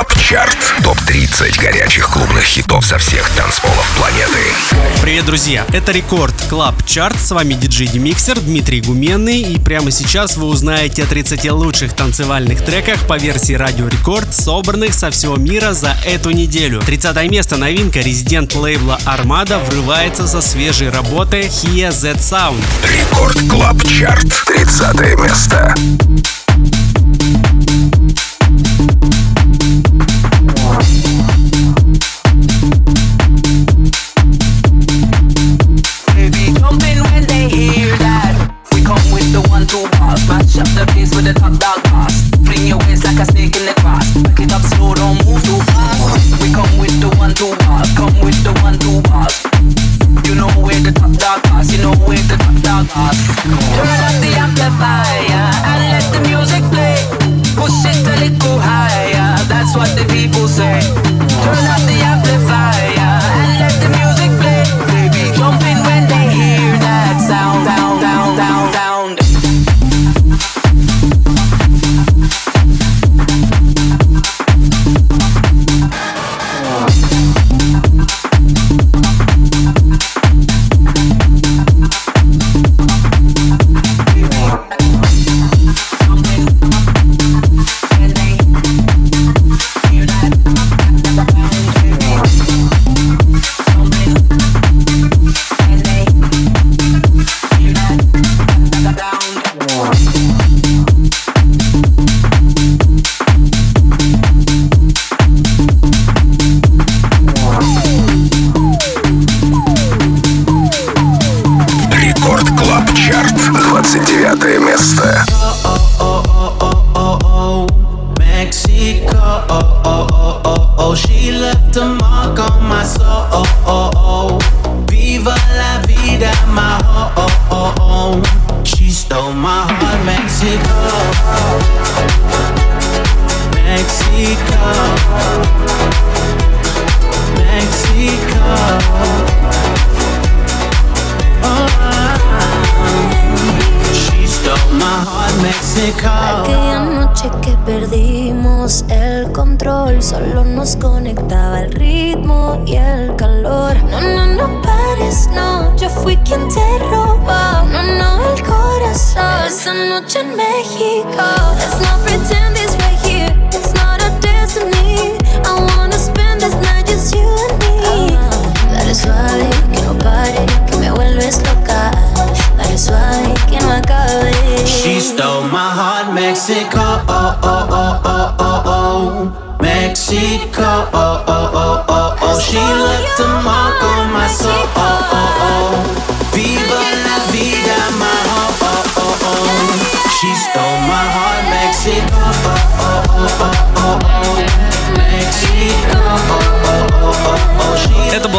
Club Chart. Топ-30 горячих клубных хитов со всех танцполов планеты. Привет, друзья! Это Record Club Chart. С вами диджей Demixer Дмитрий Гуменный. И прямо сейчас вы узнаете о 30 лучших танцевальных треках по версии Радио Рекорд, собранных со всего мира за эту неделю. 30 место новинка резидент лейбла Armada врывается со свежей работой Hear The Sound. Record Club Chart. 30 место.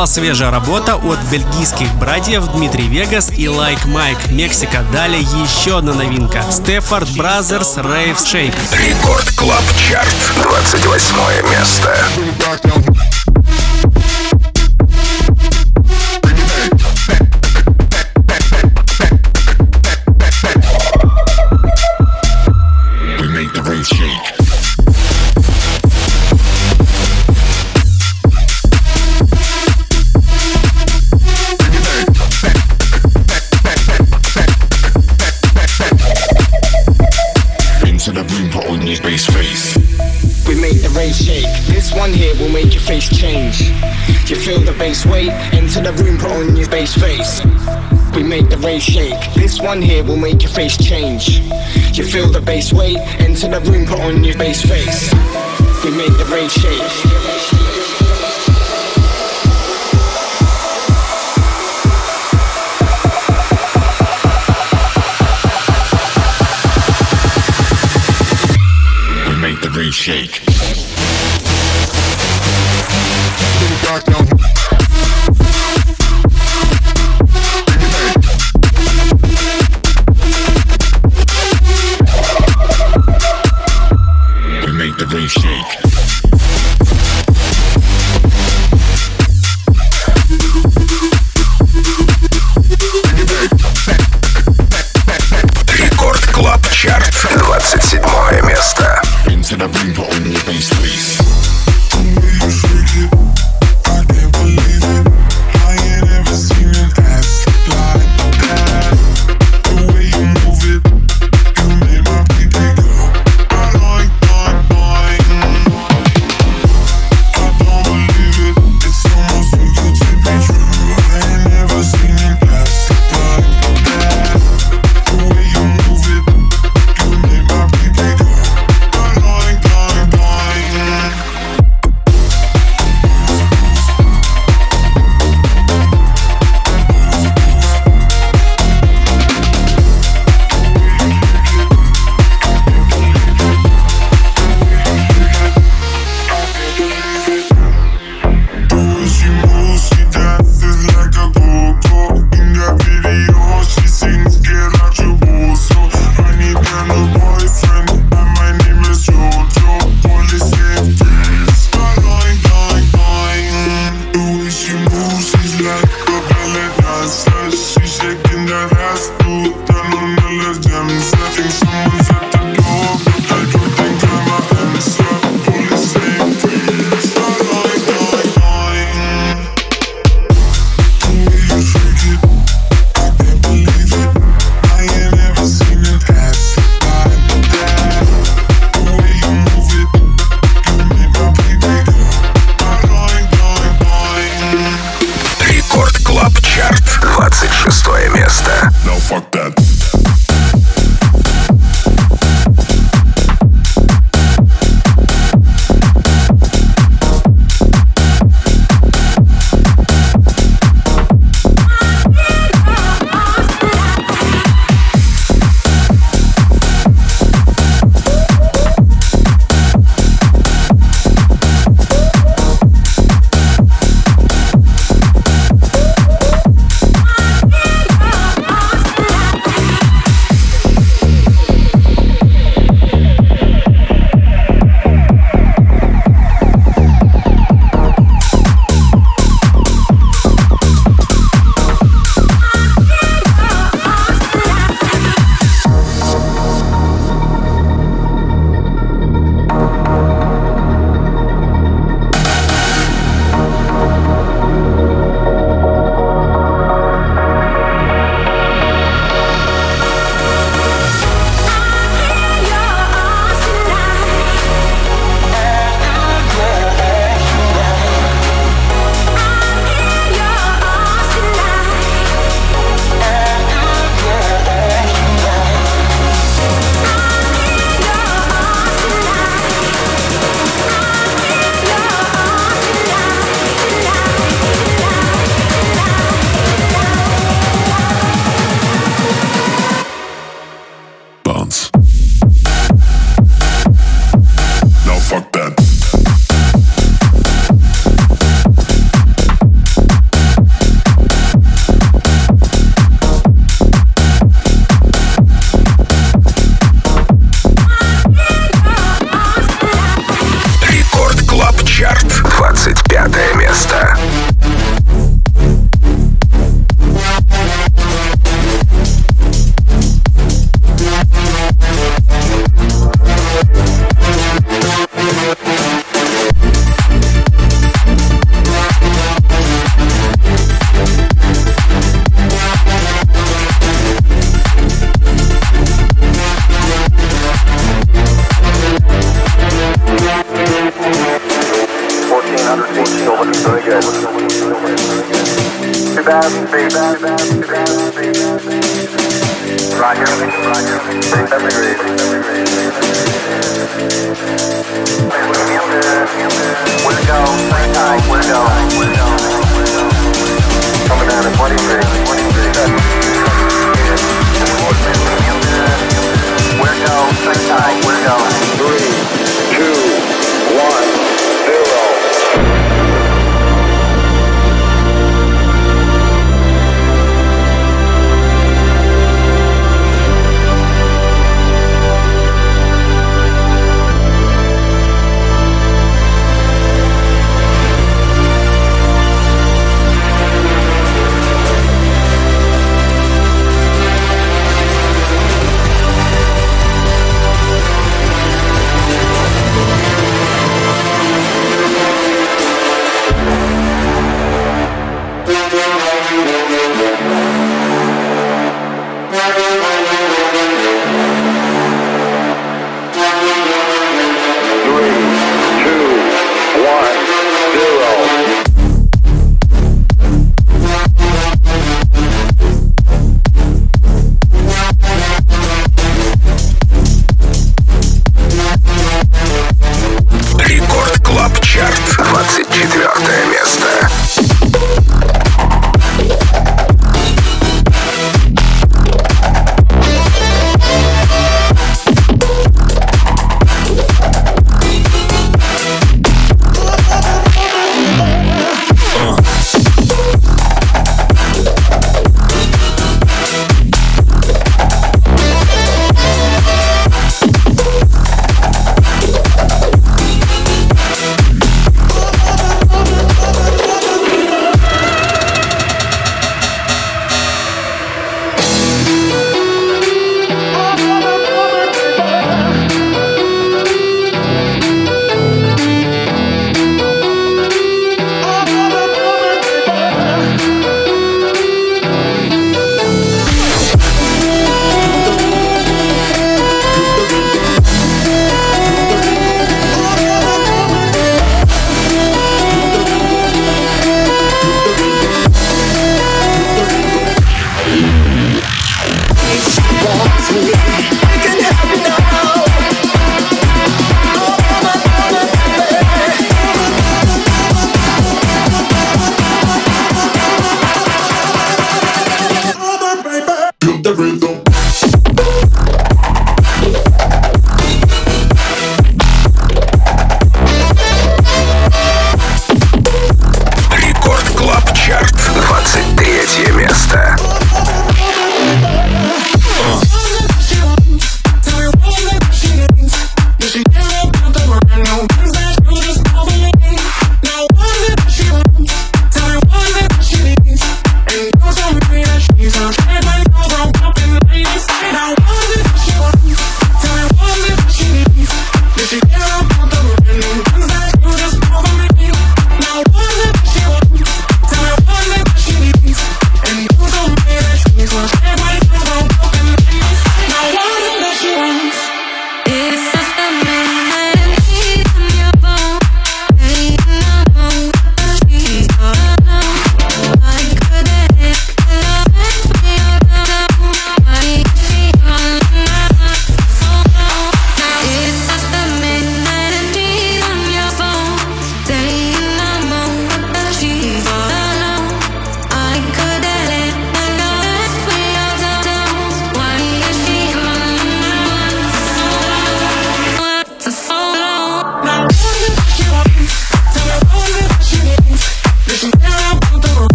Была свежая работа от бельгийских братьев Dimitri Vegas и Like Mike Мексика. Далее еще одна новинка. Stafford Brothers Rave Shape. Record Club Chart. 28 место. way. Enter the room, put on your base face. We make the race shake. This one here will make your face change. You feel the base weight. Enter the room, put on your base face. We make the race shake. shake. I bring it on your face, please. 26 место. No, fuck that.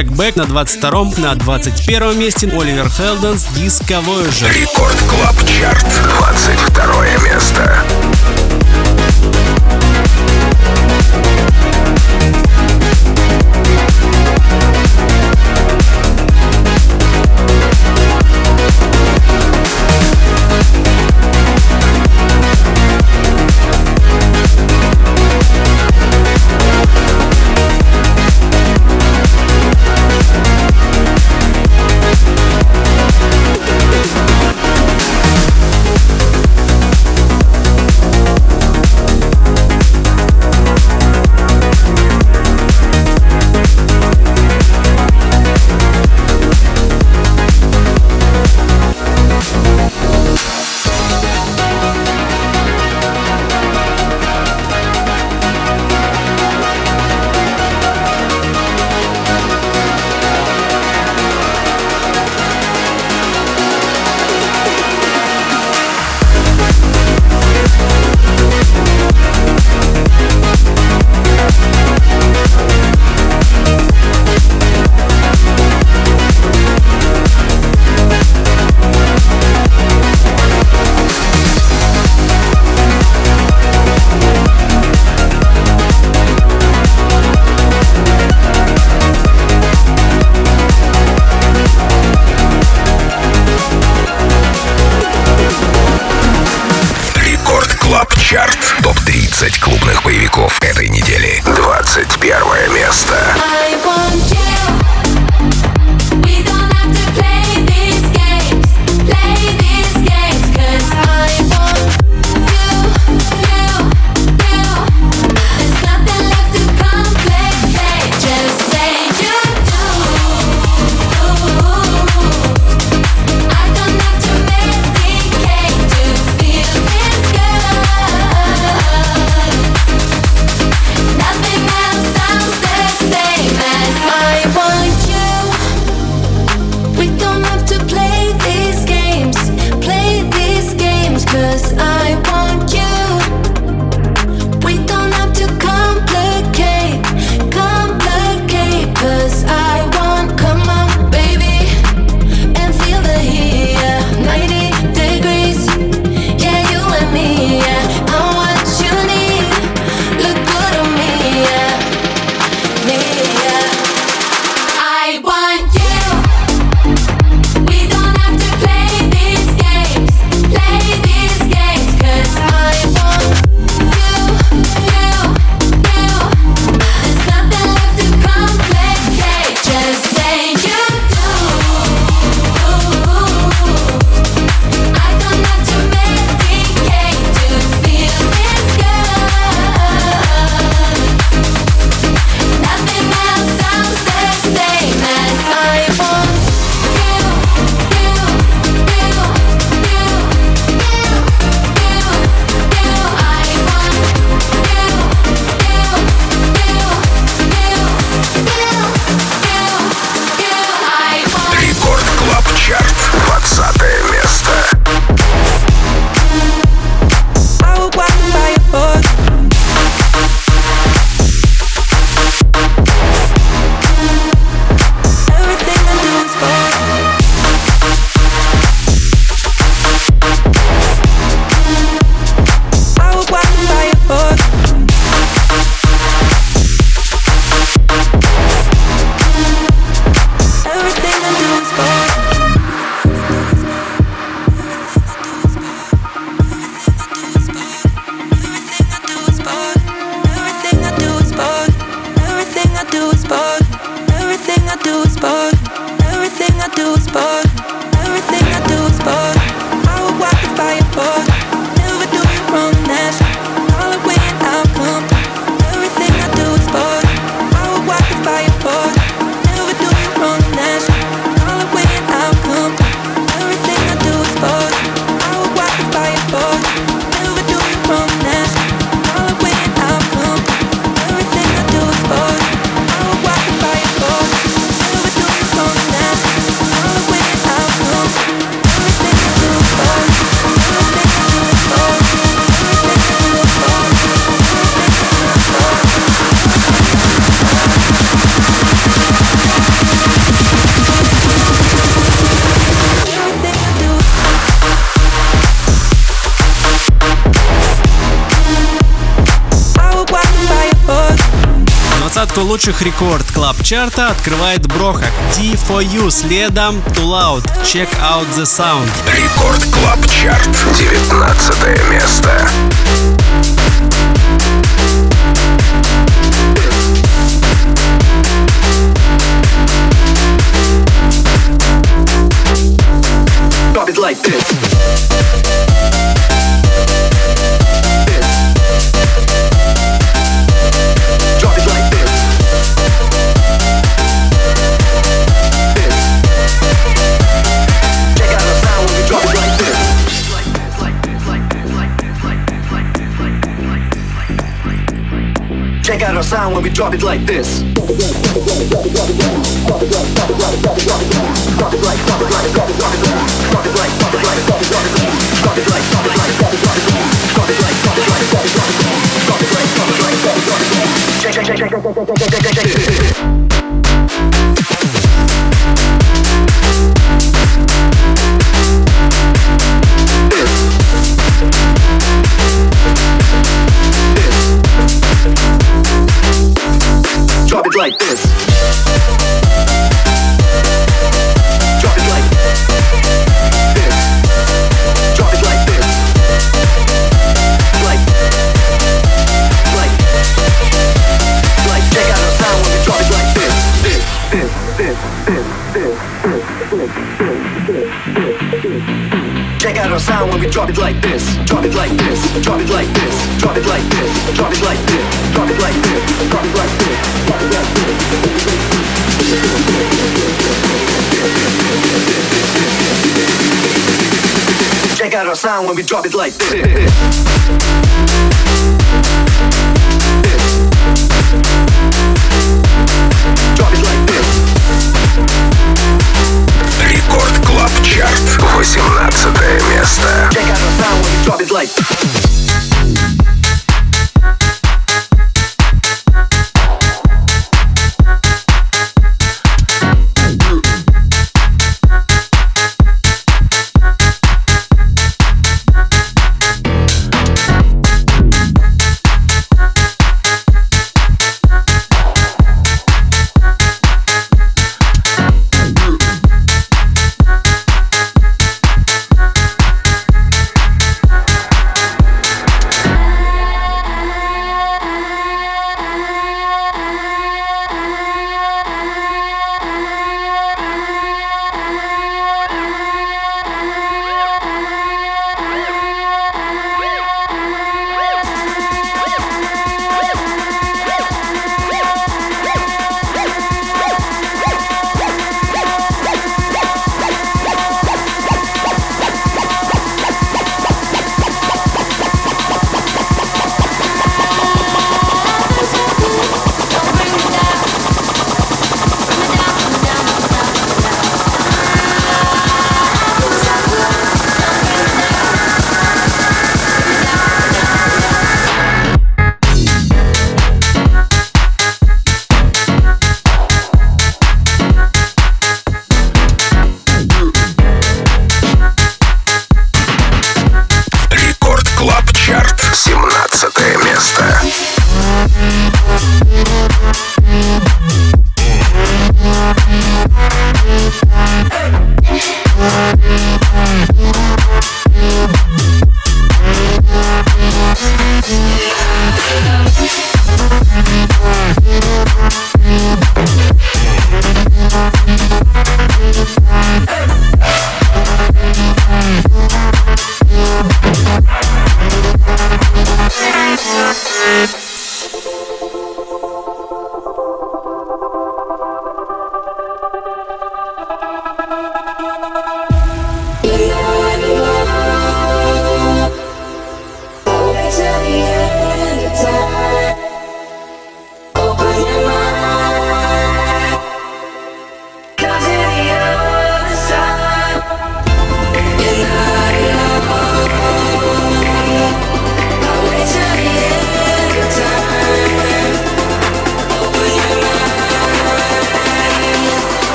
Jack Back на 22-м, на 21 месте Oliver Heldens Disco Voyager. Record Club Chart, 22 место. Двадцатку лучших Record Club Chart а открывает Brohug. T for You следом Too Loud. Check out the sound. Record Club Chart. 19 место. Drop it like this. sound when we drop it like this. Like this. Sound when we drop it like this. Drop it like this. Drop it like this. Drop it like this. Drop it like this. Drop it like this. Drop it like this. Drop it like this. Check out our sound when we drop it like this. Рекорд Клаб Чарт. 18 место. Check out our sound when we drop it like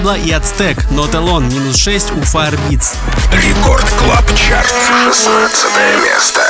Диабло и Ацтек. Alone минус 6 у Firebeats. Рекорд Клаб Чарт. 16 место.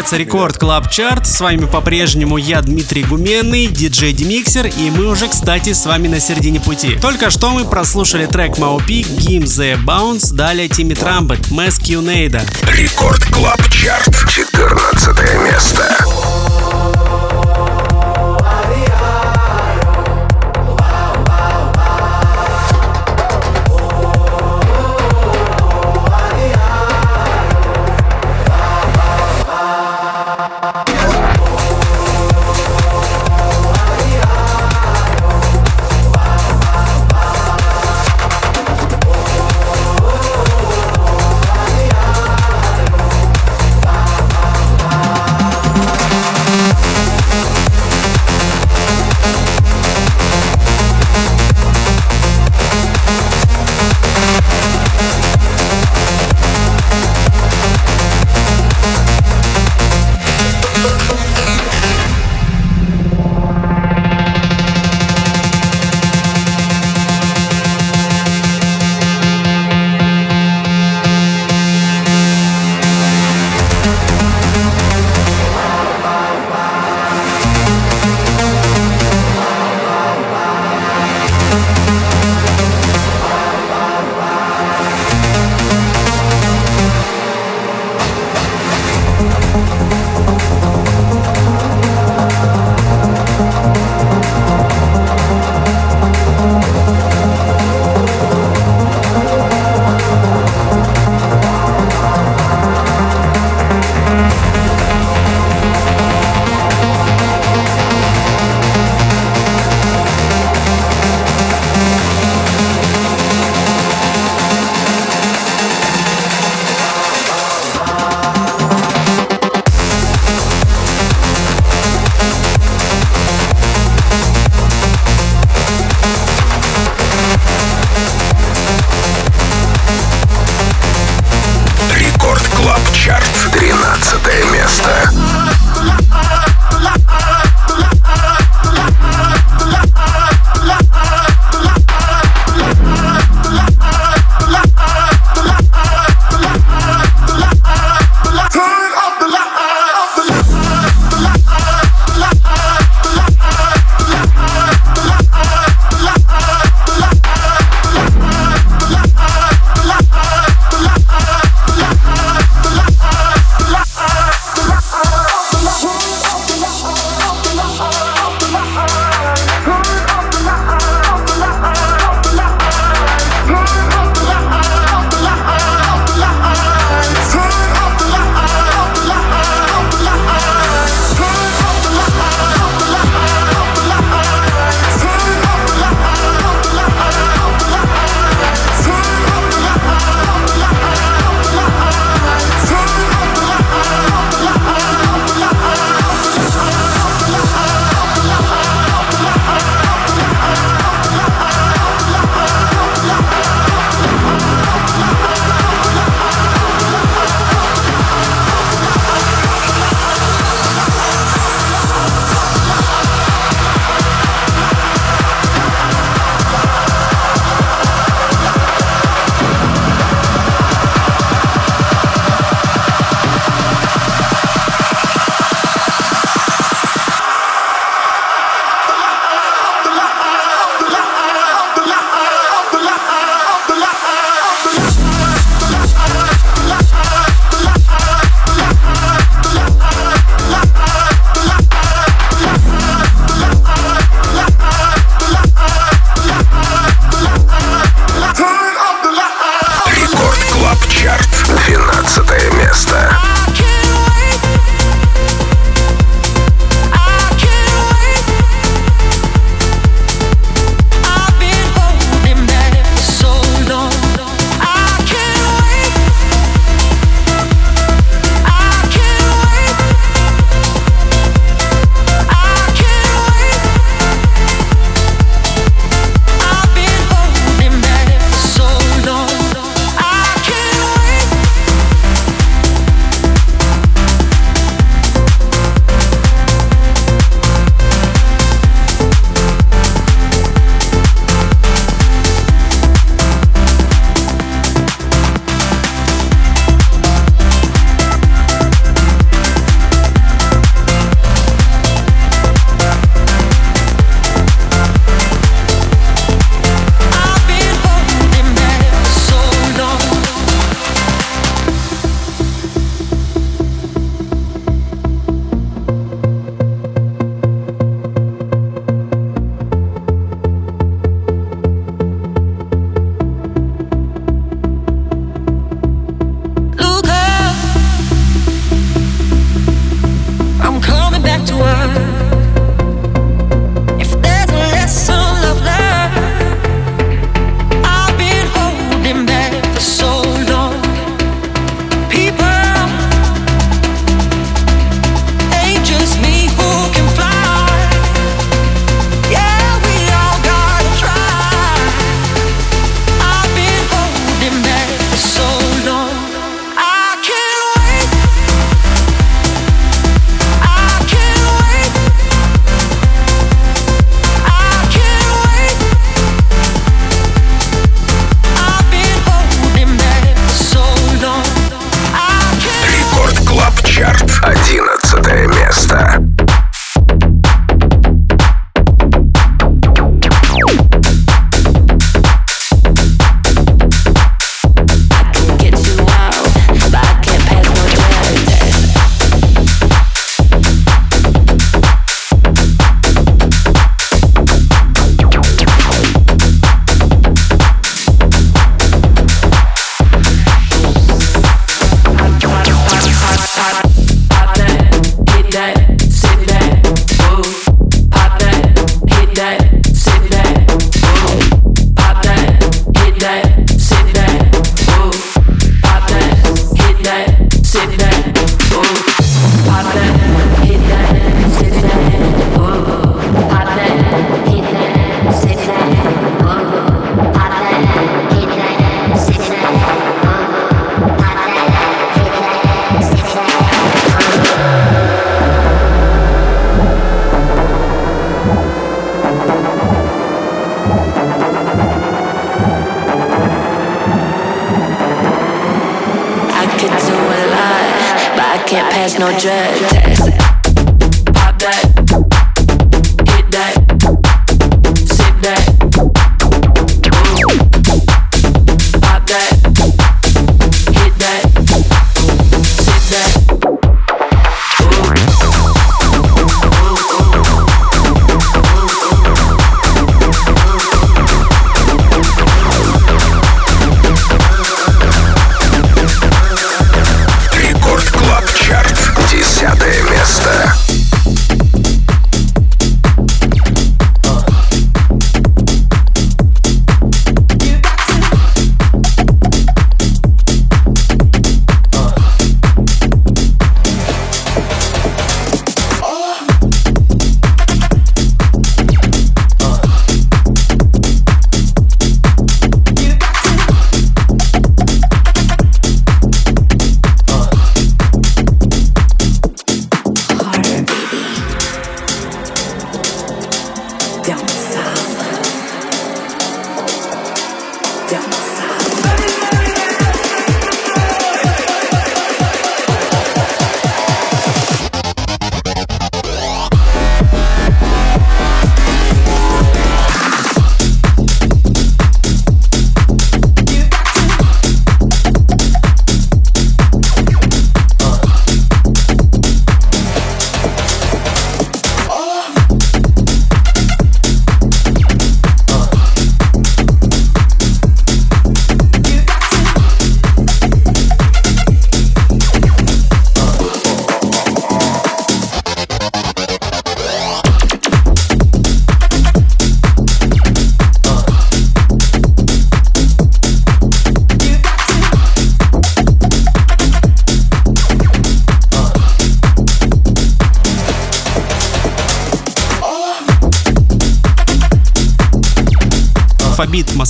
Продолжается Record Club Chart. С вами по-прежнему я, Дмитрий Гуменный, диджей Demixer, и мы уже, кстати, с вами на середине пути. Только что мы прослушали трек Mau P, Gimme That Bounce, далее Timmy Trumpet, Mas Que Nada. Record Club Chart. 14 место.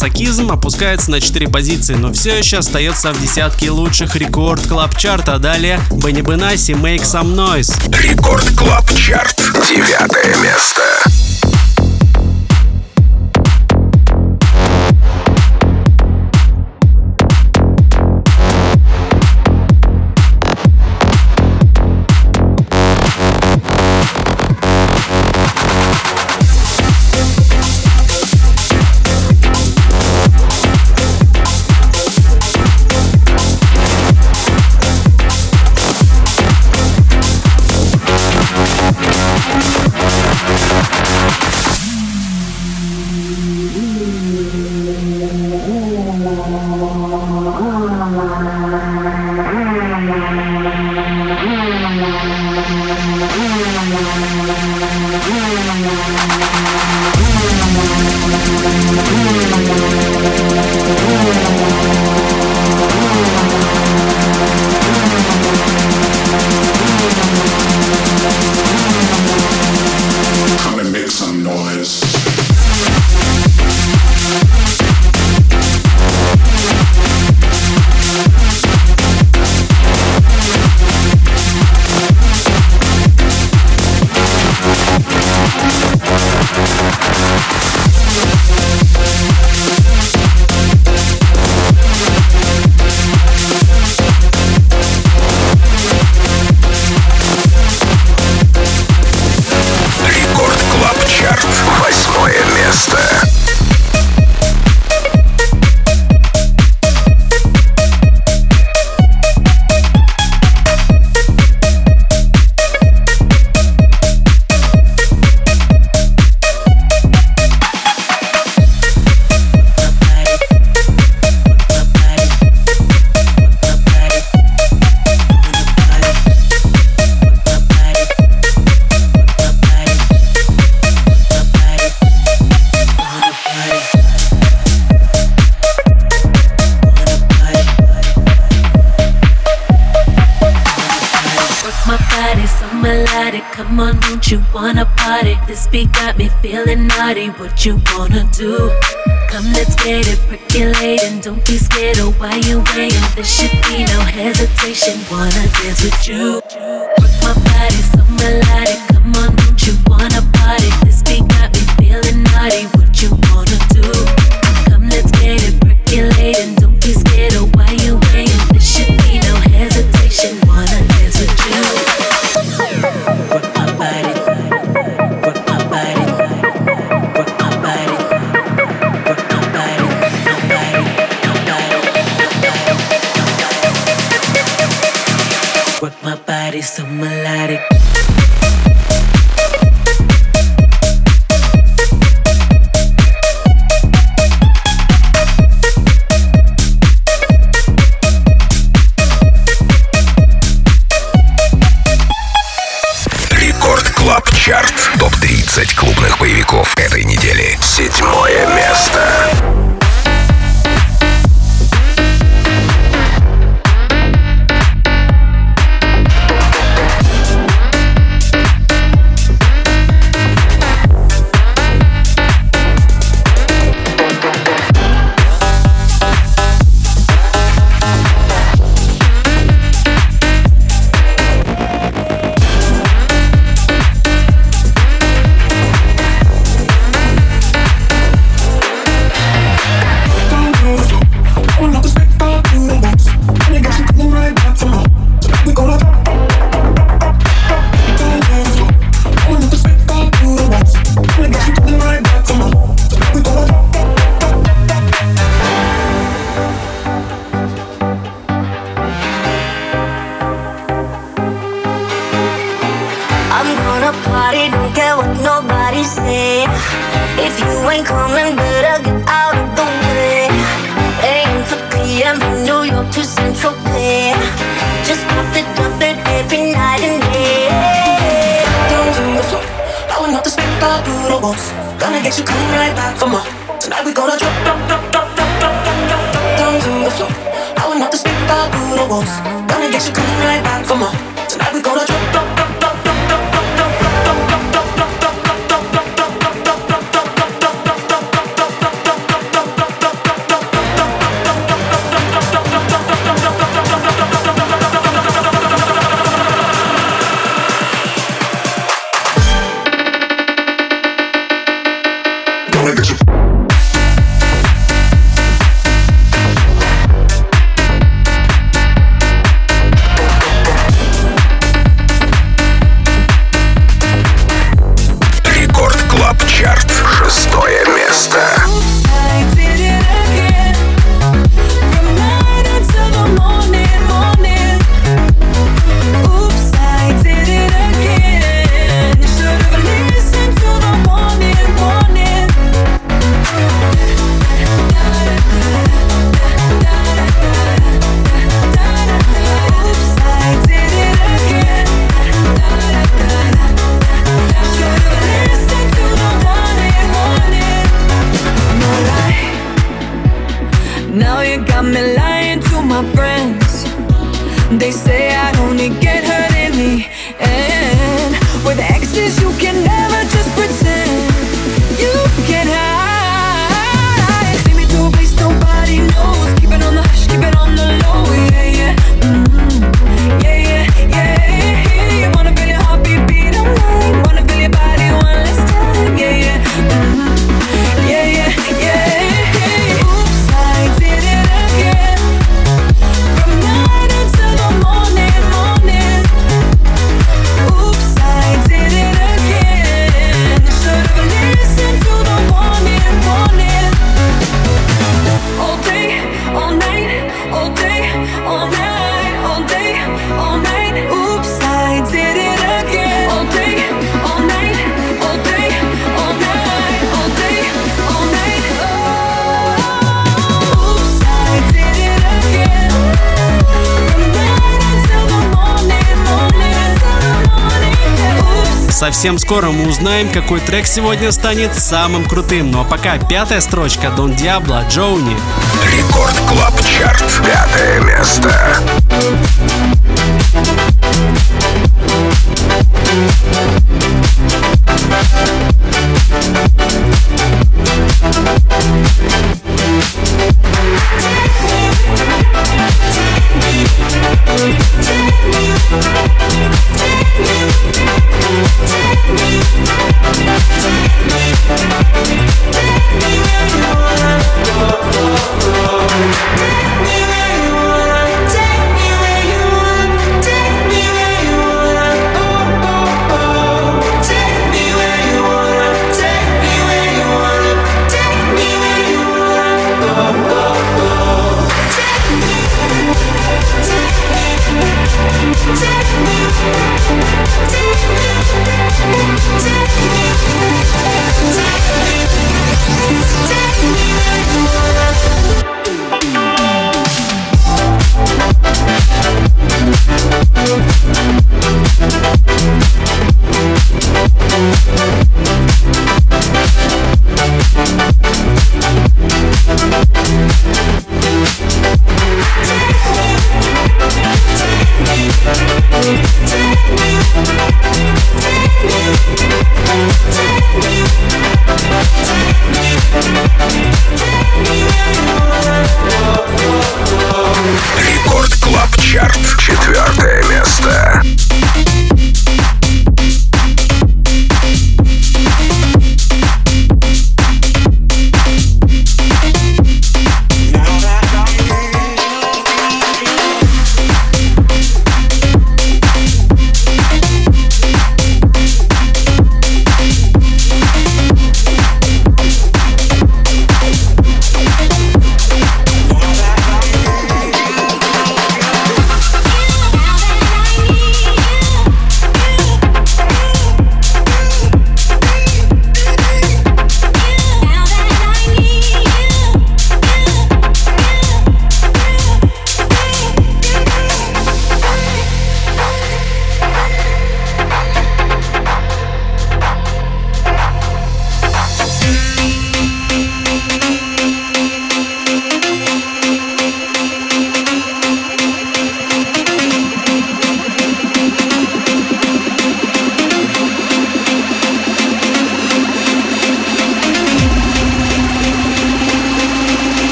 Масокизм опускается на 4 позиции, но все еще остается в десятке лучших рекорд клаб чарта. Далее Бенни Бенаси Make Some Noise. Рекорд клаб чарт. Девятое место. what you wanna do. Come, let's get it percolating. Don't be scared of why you waiting. There should be no hesitation. Wanna dance with you. so much. Совсем скоро мы узнаем, какой трек сегодня станет самым крутым. Ну а пока пятая строчка Don Diablo Journey. Record Club Chart. Пятое место. Thank you. Take me, take me, take me. Take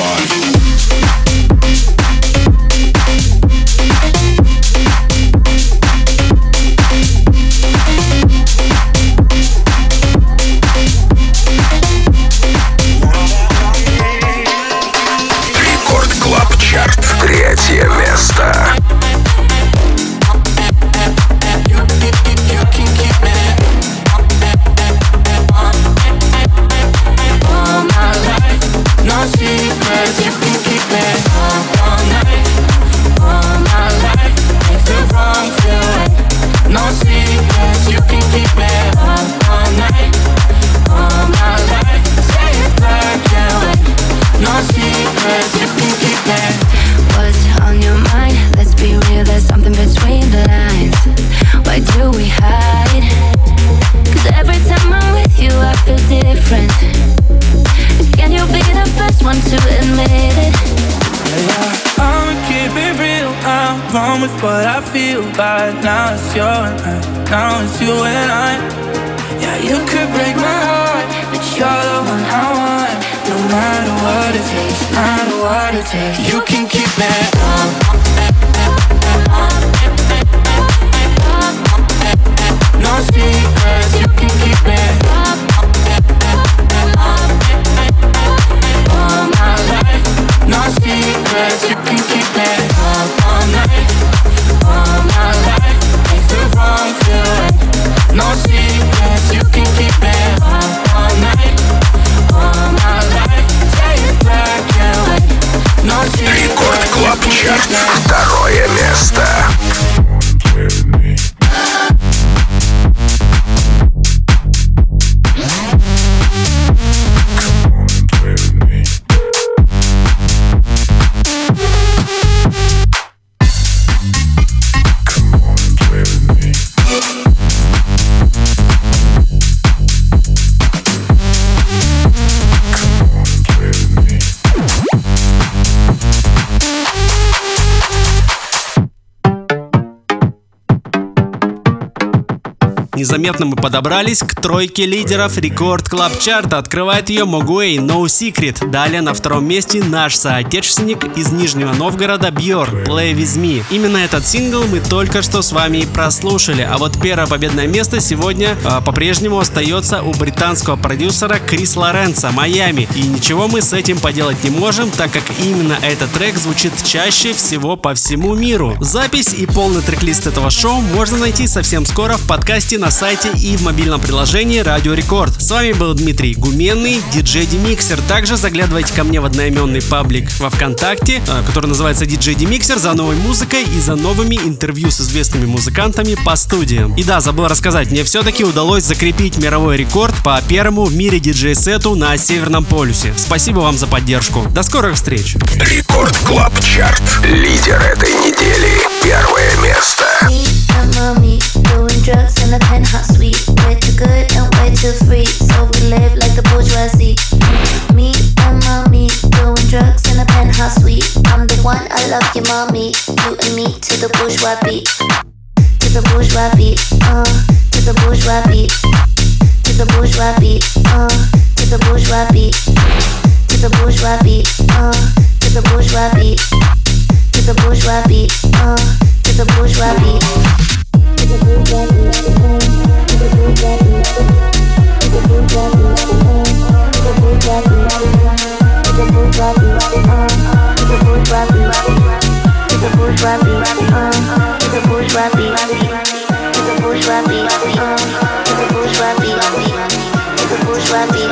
body. Подобрались к тройке лидеров Record Club Chart а. Открывает ее Moguai No Secret. Далее на втором месте наш соотечественник из Нижнего Новгорода Бьор Play With Me. Именно этот сингл мы только что с вами и прослушали. А вот первое победное место сегодня э, по-прежнему остается у британского продюсера Chris Lorenzo Mami. И ничего мы с этим поделать не можем, так как именно этот трек звучит чаще всего по всему миру. Запись и полный трек-лист этого шоу можно найти совсем скоро в подкасте на сайте и в мобильном приложении Радио Рекорд. С вами был Дмитрий Гуменный, диджей Demixer. Также заглядывайте ко мне в одноименный паблик во Вконтакте, э, который называется DJ Demixer за новой музыкой и за новыми интервью с известными музыкантами по студиям. И да, забыл рассказать, мне все-таки удалось закрепить мировой рекорд по первому в мире диджей-сету на Северном полюсе. Спасибо вам за поддержку. До скорых встреч! Record Club Chart. Лидер этой недели. Первое место. Me and mami doing drugs in a penthouse suite. Way too good and way too free, so we live like the bourgeoisie. Me and mommy doing drugs in a penthouse suite. I'm the one, I love you, mommy. You and me to the bourgeois beat, to the bourgeois beat, uh, to the bourgeois beat, to the bourgeois beat, uh, to the bourgeois beat, to the bourgeois beat, uh, to the bourgeois beat, to the bourgeois beat, uh, to the bourgeois beat. To the bourgeois beat, uh bourgeois beat.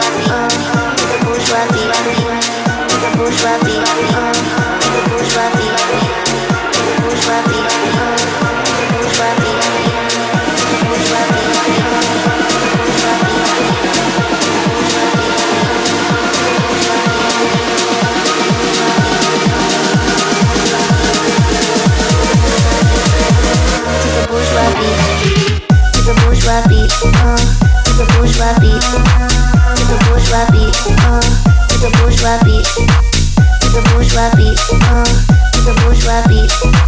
bourgeois beat. It's a bourgeois beat. Uh, it's a bourgeois beat.